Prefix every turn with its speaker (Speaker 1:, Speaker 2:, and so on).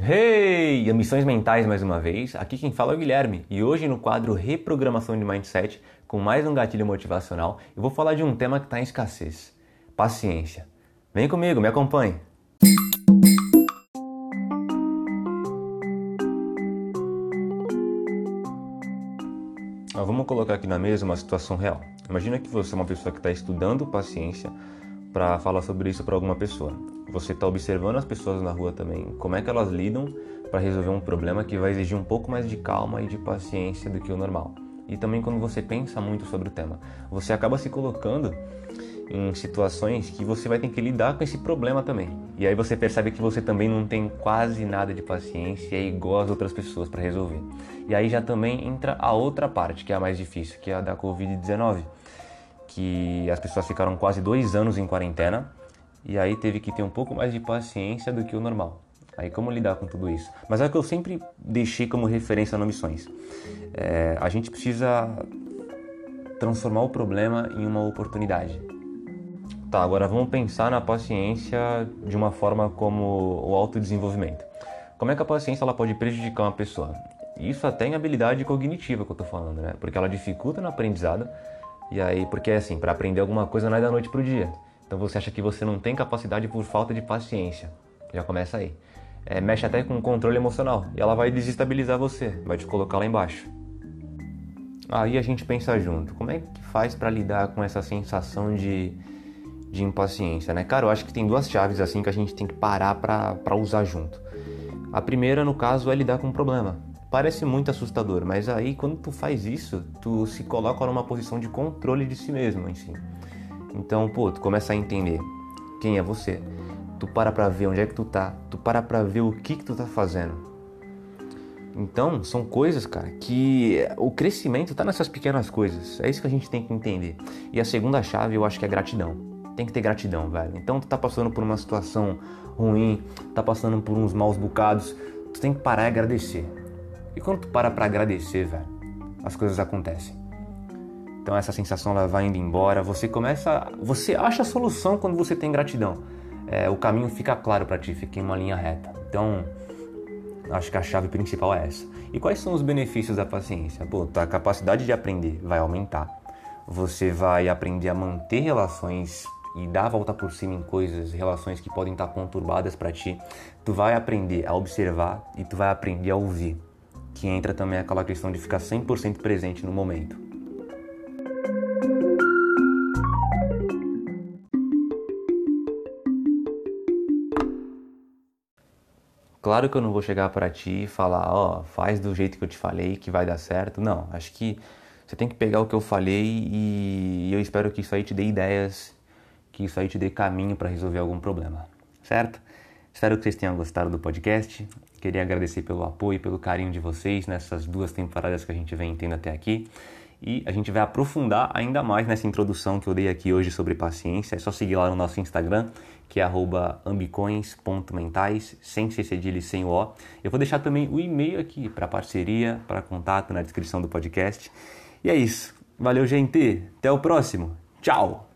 Speaker 1: Hey! Ambições mentais mais uma vez. Aqui quem fala é o Guilherme e hoje no quadro Reprogramação de Mindset, com mais um gatilho motivacional, eu vou falar de um tema que está em escassez: paciência. Vem comigo, me acompanhe. vamos colocar aqui na mesa uma situação real. Imagina que você é uma pessoa que está estudando paciência para falar sobre isso para alguma pessoa. Você está observando as pessoas na rua também, como é que elas lidam para resolver um problema que vai exigir um pouco mais de calma e de paciência do que o normal. E também quando você pensa muito sobre o tema, você acaba se colocando em situações que você vai ter que lidar com esse problema também. E aí você percebe que você também não tem quase nada de paciência é igual as outras pessoas para resolver. E aí já também entra a outra parte, que é a mais difícil, que é a da Covid-19, que as pessoas ficaram quase dois anos em quarentena e aí teve que ter um pouco mais de paciência do que o normal. Aí como lidar com tudo isso? Mas é o que eu sempre deixei como referência no Missões. É, a gente precisa transformar o problema em uma oportunidade. Tá, agora vamos pensar na paciência de uma forma como o autodesenvolvimento. Como é que a paciência ela pode prejudicar uma pessoa? Isso até em habilidade cognitiva que eu tô falando, né? Porque ela dificulta no aprendizado. E aí, porque assim, para aprender alguma coisa não é da noite pro dia. Então você acha que você não tem capacidade por falta de paciência. Já começa aí. É, mexe até com o controle emocional. E ela vai desestabilizar você, vai te colocar lá embaixo. Aí a gente pensa junto, como é que faz para lidar com essa sensação de de impaciência, né? Cara, eu acho que tem duas chaves assim que a gente tem que parar para usar junto. A primeira, no caso, é lidar com um problema. Parece muito assustador, mas aí quando tu faz isso, tu se coloca numa posição de controle de si mesmo, enfim. Então, pô, tu começa a entender quem é você. Tu para pra ver onde é que tu tá. Tu para pra ver o que que tu tá fazendo. Então, são coisas, cara, que o crescimento tá nessas pequenas coisas. É isso que a gente tem que entender. E a segunda chave, eu acho que é gratidão tem que ter gratidão, velho. Então tu tá passando por uma situação ruim, tá passando por uns maus bocados, tu tem que parar e agradecer. E quando tu para para agradecer, velho, as coisas acontecem. Então essa sensação ela vai indo embora, você começa, você acha a solução quando você tem gratidão. É, o caminho fica claro para ti, fica em uma linha reta. Então, acho que a chave principal é essa. E quais são os benefícios da paciência? Pô, tua capacidade de aprender vai aumentar. Você vai aprender a manter relações e dar a volta por cima em coisas, relações que podem estar conturbadas para ti, tu vai aprender a observar e tu vai aprender a ouvir, que entra também aquela questão de ficar 100% presente no momento. Claro que eu não vou chegar para ti e falar, ó, oh, faz do jeito que eu te falei que vai dar certo. Não, acho que você tem que pegar o que eu falei e eu espero que isso aí te dê ideias que isso aí te dê caminho para resolver algum problema, certo? Espero que vocês tenham gostado do podcast. Queria agradecer pelo apoio e pelo carinho de vocês nessas duas temporadas que a gente vem tendo até aqui. E a gente vai aprofundar ainda mais nessa introdução que eu dei aqui hoje sobre paciência. É só seguir lá no nosso Instagram, que é ambicões.mentais, sem cedilha e sem o O. Eu vou deixar também o e-mail aqui para parceria, para contato na descrição do podcast. E é isso. Valeu, gente. Até o próximo. Tchau!